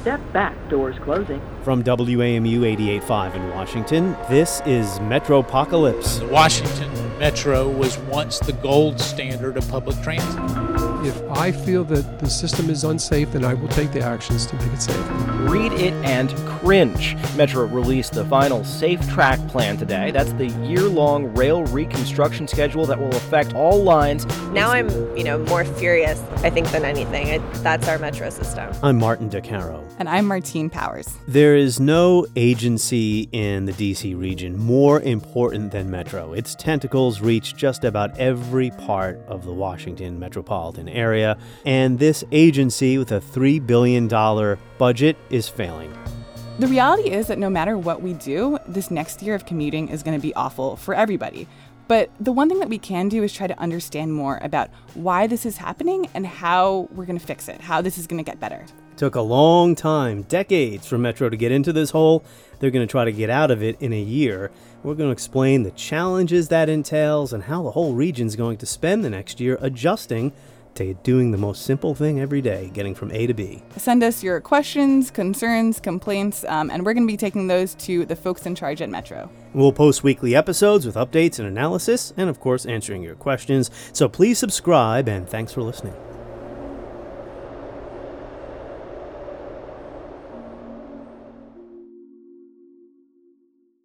step back, doors closing. From WAMU 88.5 in Washington, this is Metropocalypse. The Washington Metro was once the gold standard of public transit. If I feel that the system is unsafe, then I will take the actions to make it safe. Read it and cringe. Metro released the final SafeTrack plan today. That's the year-long rail reconstruction schedule that will affect all lines. Now I'm, you know, more furious, I think, than anything. It, that's our metro system. I'm Martin Di Caro. And I'm Martine Powers. There is no agency in the DC region more important than Metro. Its tentacles reach just about every part of the Washington metropolitan area, and this agency with a $3 billion budget is failing. The reality is that no matter what we do, this next year of commuting is going to be awful for everybody. But the one thing that we can do is try to understand more about why this is happening and how we're going to fix it, how this is going to get better. It took a long time, decades, for Metro to get into this hole. They're going to try to get out of it in a year. We're going to explain the challenges that entails and how the whole region's going to spend the next year adjusting to doing the most simple thing every day, getting from A to B. Send us your questions, concerns, complaints, um, and we're going to be taking those to the folks in charge at Metro. We'll post weekly episodes with updates and analysis, and of course, answering your questions. So please subscribe, and thanks for listening.